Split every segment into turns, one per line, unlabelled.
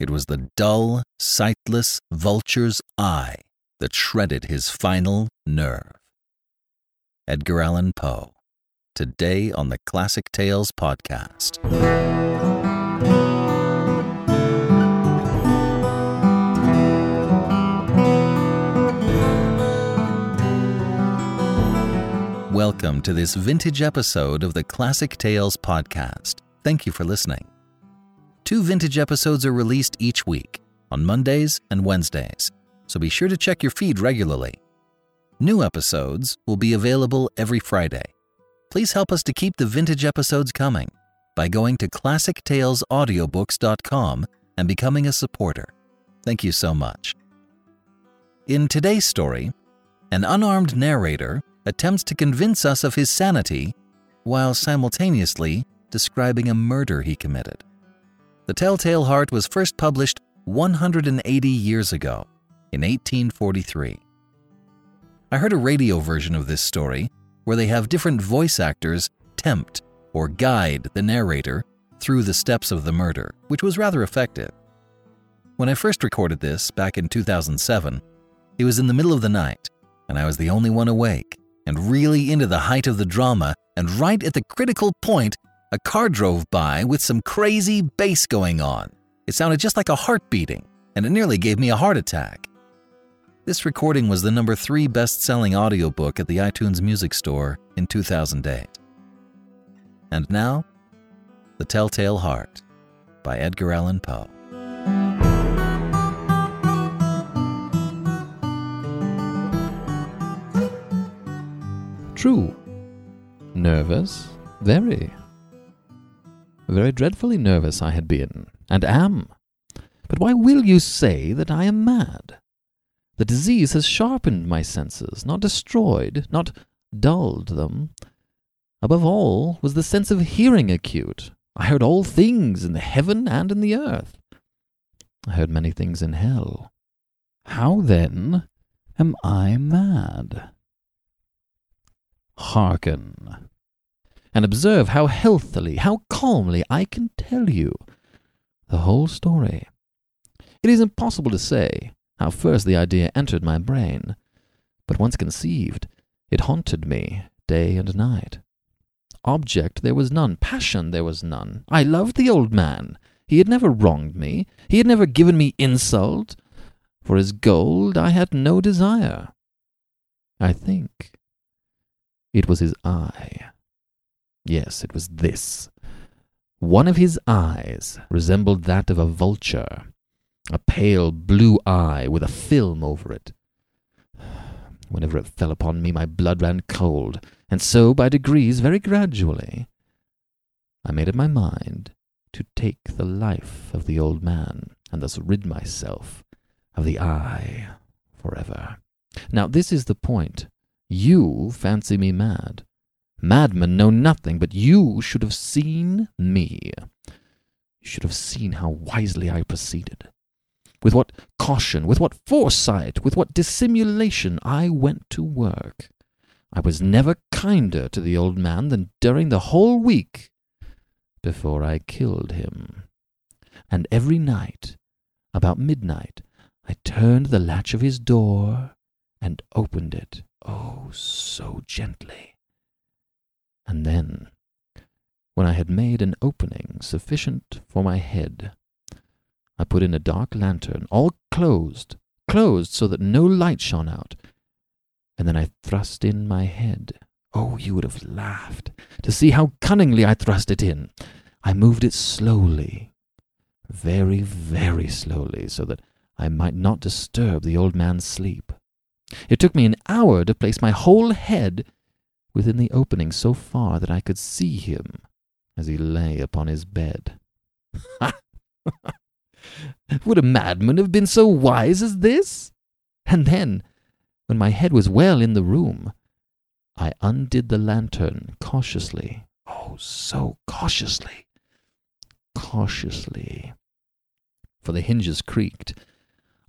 It was the dull, sightless vulture's eye that shredded his final nerve. Edgar Allan Poe, today on the Classic Tales podcast. Welcome to this vintage episode of the Classic Tales podcast. Thank you for listening. Two vintage episodes are released each week on Mondays and Wednesdays, so be sure to check your feed regularly. New episodes will be available every Friday. Please help us to keep the vintage episodes coming by going to classictalesaudiobooks.com and becoming a supporter. Thank you so much. In today's story, an unarmed narrator attempts to convince us of his sanity while simultaneously describing a murder he committed. The Telltale Heart was first published 180 years ago, in 1843. I heard a radio version of this story where they have different voice actors tempt or guide the narrator through the steps of the murder, which was rather effective. When I first recorded this back in 2007, it was in the middle of the night, and I was the only one awake and really into the height of the drama, and right at the critical point, a car drove by with some crazy bass going on. It sounded just like a heart beating, and it nearly gave me a heart attack. This recording was the number three best selling audiobook at the iTunes Music Store in 2008. And now, The Telltale Heart by Edgar Allan Poe.
True. Nervous? Very. Very dreadfully nervous I had been, and am. But why will you say that I am mad? The disease has sharpened my senses, not destroyed, not dulled them. Above all was the sense of hearing acute. I heard all things in the heaven and in the earth. I heard many things in hell. How then am I mad? Hearken, and observe how healthily, how calmly I can tell you the whole story. It is impossible to say how first the idea entered my brain, but once conceived, it haunted me day and night. Object there was none, passion there was none. I loved the old man. He had never wronged me, he had never given me insult. For his gold I had no desire. I think it was his eye. Yes, it was this. One of his eyes resembled that of a vulture, a pale blue eye with a film over it. Whenever it fell upon me, my blood ran cold, and so, by degrees, very gradually, I made up my mind to take the life of the old man, and thus rid myself of the eye forever. Now, this is the point. You fancy me mad. Madmen know nothing, but you should have seen me. You should have seen how wisely I proceeded. With what caution, with what foresight, with what dissimulation I went to work. I was never kinder to the old man than during the whole week before I killed him. And every night, about midnight, I turned the latch of his door and opened it oh, so gently. And then, when I had made an opening sufficient for my head, I put in a dark lantern, all closed, closed so that no light shone out, and then I thrust in my head. Oh, you would have laughed to see how cunningly I thrust it in. I moved it slowly, very, very slowly, so that I might not disturb the old man's sleep. It took me an hour to place my whole head within the opening so far that I could see him as he lay upon his bed. Ha! Would a madman have been so wise as this? And then, when my head was well in the room, I undid the lantern cautiously. Oh, so cautiously! Cautiously. For the hinges creaked,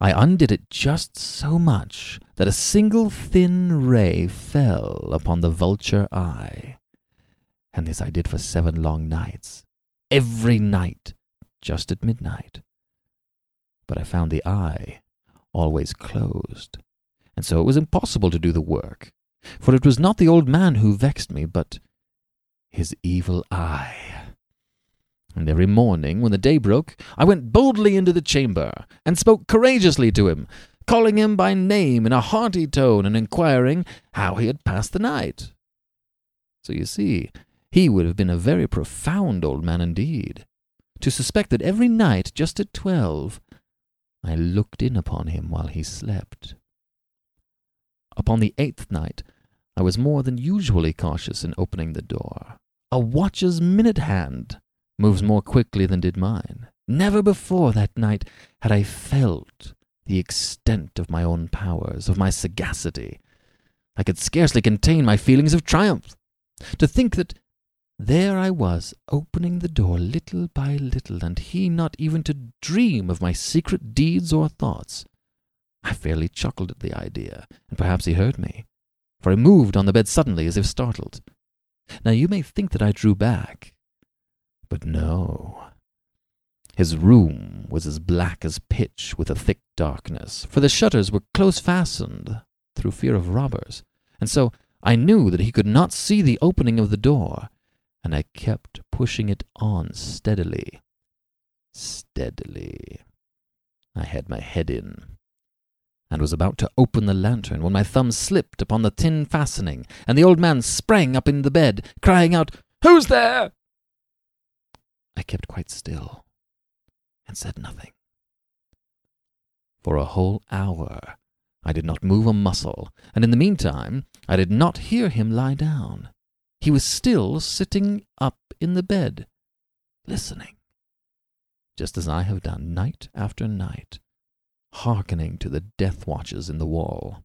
I undid it just so much that a single thin ray fell upon the vulture eye. And this I did for seven long nights, every night, just at midnight. but I found the eye always closed, and so it was impossible to do the work, for it was not the old man who vexed me, but his evil eye. And every morning, when the day broke, I went boldly into the chamber, and spoke courageously to him, calling him by name in a hearty tone, and inquiring how he had passed the night. So you see, he would have been a very profound old man indeed, to suspect that every night, just at twelve, I looked in upon him while he slept. Upon the eighth night, I was more than usually cautious in opening the door. A watch's minute hand moves more quickly than did mine. Never before that night had I felt the extent of my own powers, of my sagacity. I could scarcely contain my feelings of triumph. To think that there I was, opening the door little by little, and he not even to dream of my secret deeds or thoughts. I fairly chuckled at the idea, and perhaps he heard me, for I moved on the bed suddenly as if startled. Now you may think that I drew back, but no. His room was as black as pitch with a thick darkness, for the shutters were close fastened through fear of robbers, and so I knew that he could not see the opening of the door, and I kept pushing it on steadily. Steadily. I had my head in, and was about to open the lantern when my thumb slipped upon the tin fastening, and the old man sprang up in the bed, crying out, Who's there? I kept quite still and said nothing. For a whole hour I did not move a muscle, and in the meantime I did not hear him lie down. He was still sitting up in the bed, listening, just as I have done night after night, hearkening to the death watches in the wall.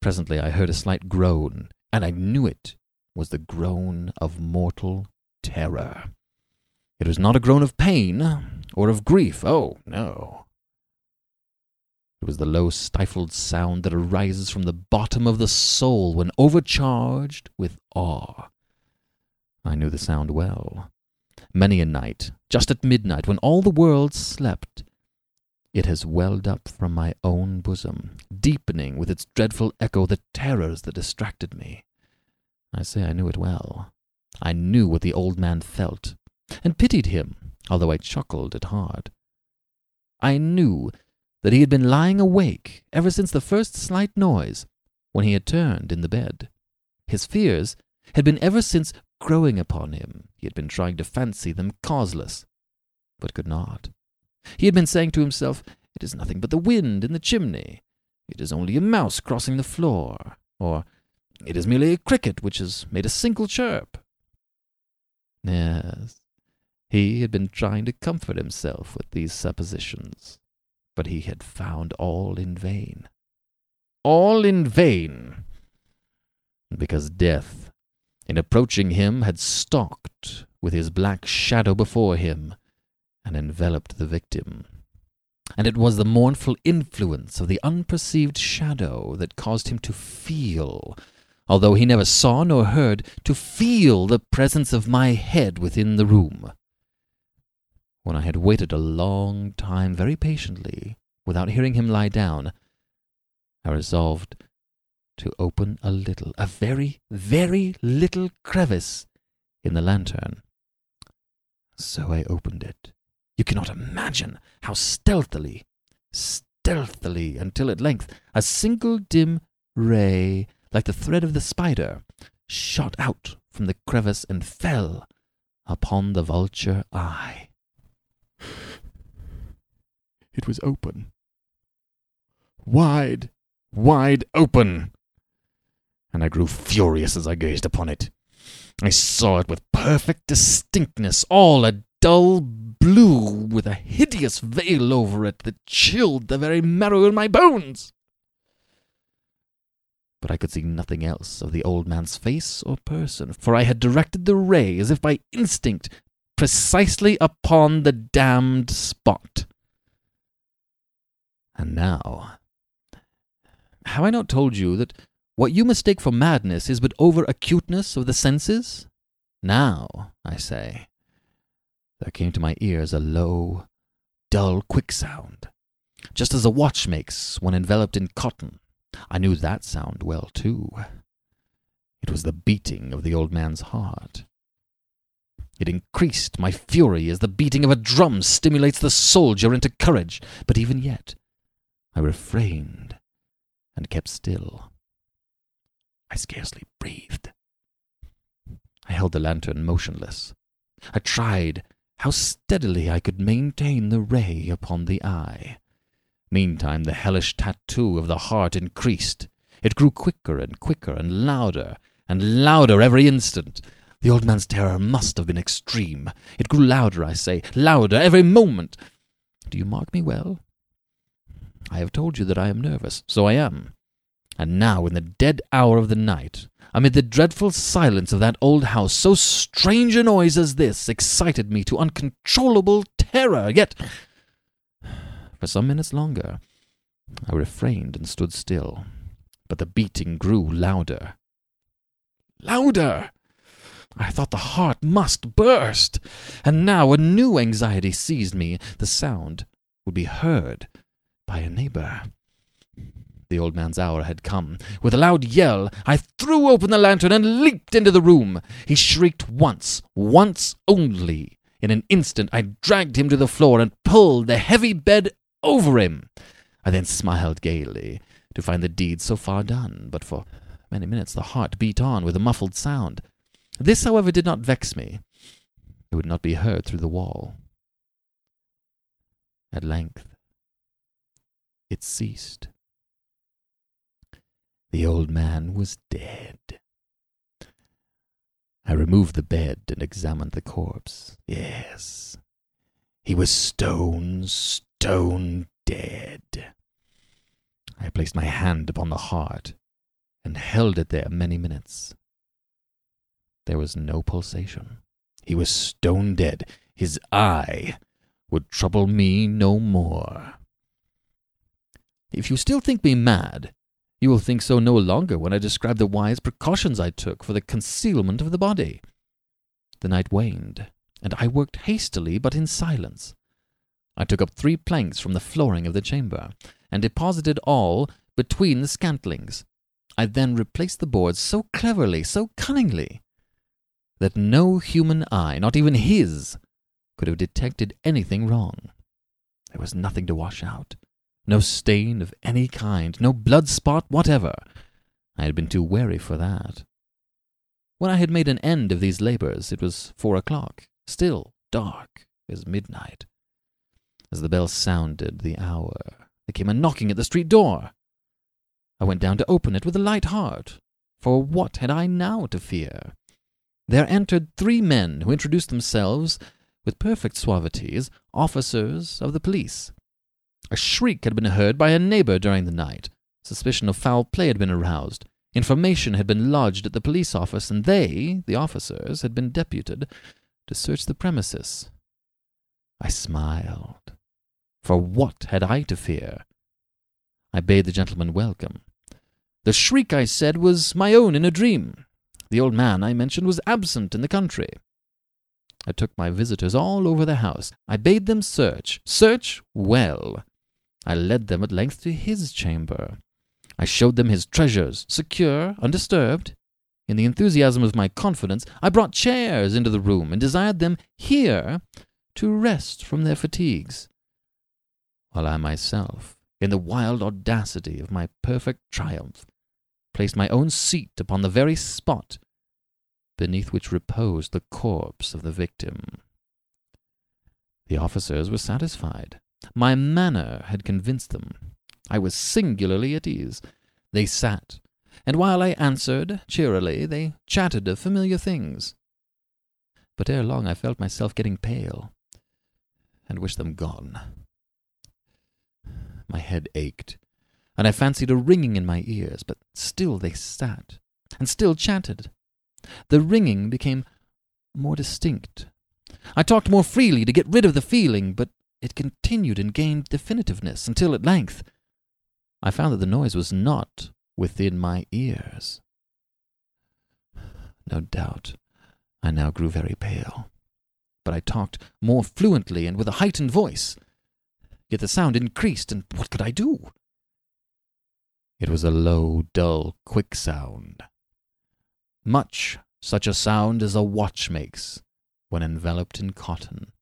Presently I heard a slight groan, and I knew it was the groan of mortal terror. It was not a groan of pain or of grief. Oh, no. It was the low, stifled sound that arises from the bottom of the soul when overcharged with awe. I knew the sound well. Many a night, just at midnight, when all the world slept, it has welled up from my own bosom, deepening with its dreadful echo the terrors that distracted me. I say I knew it well. I knew what the old man felt, and pitied him, although I chuckled at heart. I knew that he had been lying awake ever since the first slight noise, when he had turned in the bed. His fears had been ever since growing upon him. He had been trying to fancy them causeless, but could not. He had been saying to himself, It is nothing but the wind in the chimney. It is only a mouse crossing the floor. Or, It is merely a cricket which has made a single chirp. Yes, he had been trying to comfort himself with these suppositions, but he had found all in vain. All in vain! Because death, in approaching him, had stalked with his black shadow before him and enveloped the victim. And it was the mournful influence of the unperceived shadow that caused him to feel, although he never saw nor heard, to feel the presence of my head within the room. When I had waited a long time very patiently, without hearing him lie down, I resolved to open a little, a very, very little crevice in the lantern. So I opened it. You cannot imagine how stealthily, stealthily, until at length a single dim ray, like the thread of the spider, shot out from the crevice and fell upon the vulture eye. It was open. Wide, wide open. And I grew furious as I gazed upon it. I saw it with perfect distinctness, all a dull blue with a hideous veil over it that chilled the very marrow in my bones. But I could see nothing else of the old man's face or person, for I had directed the ray as if by instinct precisely upon the damned spot. And now, have I not told you that what you mistake for madness is but over acuteness of the senses? Now, I say, there came to my ears a low, dull, quick sound, just as a watch makes when enveloped in cotton. I knew that sound well, too. It was the beating of the old man's heart. It increased my fury as the beating of a drum stimulates the soldier into courage, but even yet I refrained and kept still. I scarcely breathed. I held the lantern motionless. I tried how steadily I could maintain the ray upon the eye. Meantime, the hellish tattoo of the heart increased. It grew quicker and quicker and louder and louder every instant. The old man's terror must have been extreme. It grew louder, I say, louder every moment. Do you mark me well? I have told you that I am nervous, so I am. And now, in the dead hour of the night, amid the dreadful silence of that old house, so strange a noise as this excited me to uncontrollable terror. Yet, for some minutes longer, I refrained and stood still. But the beating grew louder. Louder! I thought the heart must burst. And now a new anxiety seized me. The sound would be heard by a neighbor. The old man's hour had come. With a loud yell, I threw open the lantern and leaped into the room. He shrieked once, once only. In an instant, I dragged him to the floor and pulled the heavy bed over him. I then smiled gaily to find the deed so far done, but for many minutes the heart beat on with a muffled sound. This, however, did not vex me. It would not be heard through the wall. At length, it ceased. The old man was dead. I removed the bed and examined the corpse. Yes, he was stone, stone dead. I placed my hand upon the heart and held it there many minutes. There was no pulsation. He was stone dead. His eye would trouble me no more. If you still think me mad, you will think so no longer when I describe the wise precautions I took for the concealment of the body. The night waned, and I worked hastily but in silence. I took up three planks from the flooring of the chamber, and deposited all between the scantlings. I then replaced the boards so cleverly, so cunningly, that no human eye, not even his, could have detected anything wrong. There was nothing to wash out, no stain of any kind, no blood spot whatever. I had been too wary for that. When I had made an end of these labors, it was four o'clock, still dark as midnight. As the bell sounded the hour, there came a knocking at the street door. I went down to open it with a light heart, for what had I now to fear? There entered three men who introduced themselves with perfect suavity as officers of the police. A shriek had been heard by a neighbor during the night. Suspicion of foul play had been aroused. Information had been lodged at the police office, and they, the officers, had been deputed to search the premises. I smiled. For what had I to fear? I bade the gentleman welcome. The shriek, I said, was my own in a dream. The old man I mentioned was absent in the country. I took my visitors all over the house. I bade them search, search well. I led them at length to his chamber. I showed them his treasures, secure, undisturbed. In the enthusiasm of my confidence, I brought chairs into the room and desired them here to rest from their fatigues, while I myself, in the wild audacity of my perfect triumph, placed my own seat upon the very spot beneath which reposed the corpse of the victim. The officers were satisfied. My manner had convinced them. I was singularly at ease. They sat, and while I answered cheerily, they chatted of familiar things. But ere long I felt myself getting pale, and wished them gone. My head ached, and I fancied a ringing in my ears, but still they sat, and still chatted. The ringing became more distinct. I talked more freely to get rid of the feeling, but it continued and gained definitiveness until at length I found that the noise was not within my ears. No doubt I now grew very pale, but I talked more fluently and with a heightened voice. Yet the sound increased, and what could I do? It was a low, dull, quick sound. Much such a sound as a watch makes when enveloped in cotton.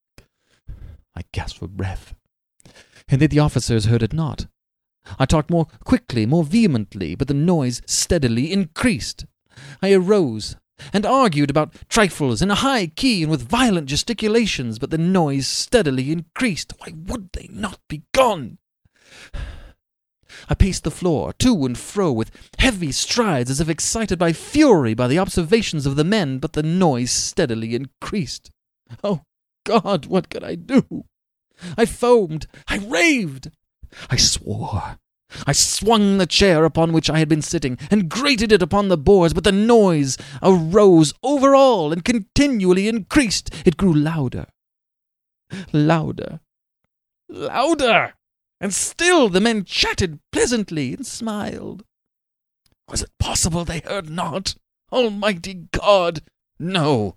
I gasped for breath, and yet the officers heard it not. I talked more quickly, more vehemently, but the noise steadily increased. I arose and argued about trifles in a high key and with violent gesticulations, but the noise steadily increased. Why would they not be gone? I paced the floor to and fro with heavy strides as if excited by fury by the observations of the men, but the noise steadily increased. Oh, God, what could I do? I foamed, I raved, I swore. I swung the chair upon which I had been sitting, and grated it upon the boards, but the noise arose over all and continually increased. It grew louder, louder, louder, and still the men chatted pleasantly and smiled. Was it possible they heard not? Almighty God! No.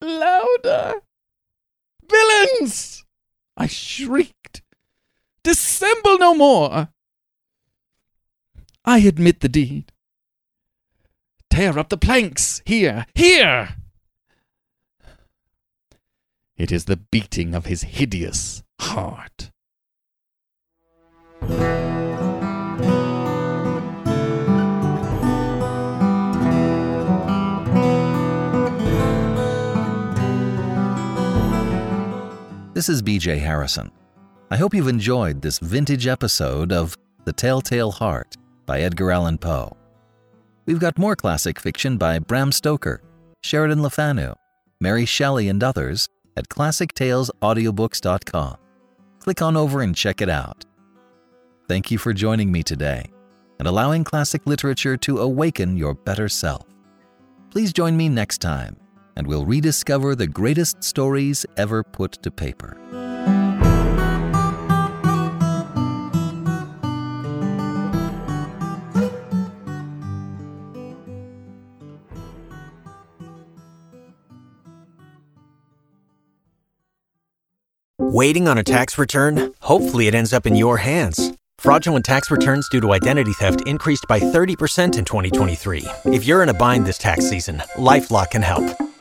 louder. Villains! I shrieked. Dissemble no more. I admit the deed. Tear up the planks. Here, here. It is the beating of his hideous heart.
This is BJ Harrison. I hope you've enjoyed this vintage episode of The Telltale Heart by Edgar Allan Poe. We've got more classic fiction by Bram Stoker, Sheridan Le Fanu, Mary Shelley, and others at ClassicTalesAudiobooks.com. Click on over and check it out. Thank you for joining me today and allowing classic literature to awaken your better self. Please join me next time and we'll rediscover the greatest stories ever put to paper.
Waiting on a tax return? Hopefully, it ends up in your hands. Fraudulent tax returns due to identity theft increased by 30% in 2023. If you're in a bind this tax season, LifeLock can help.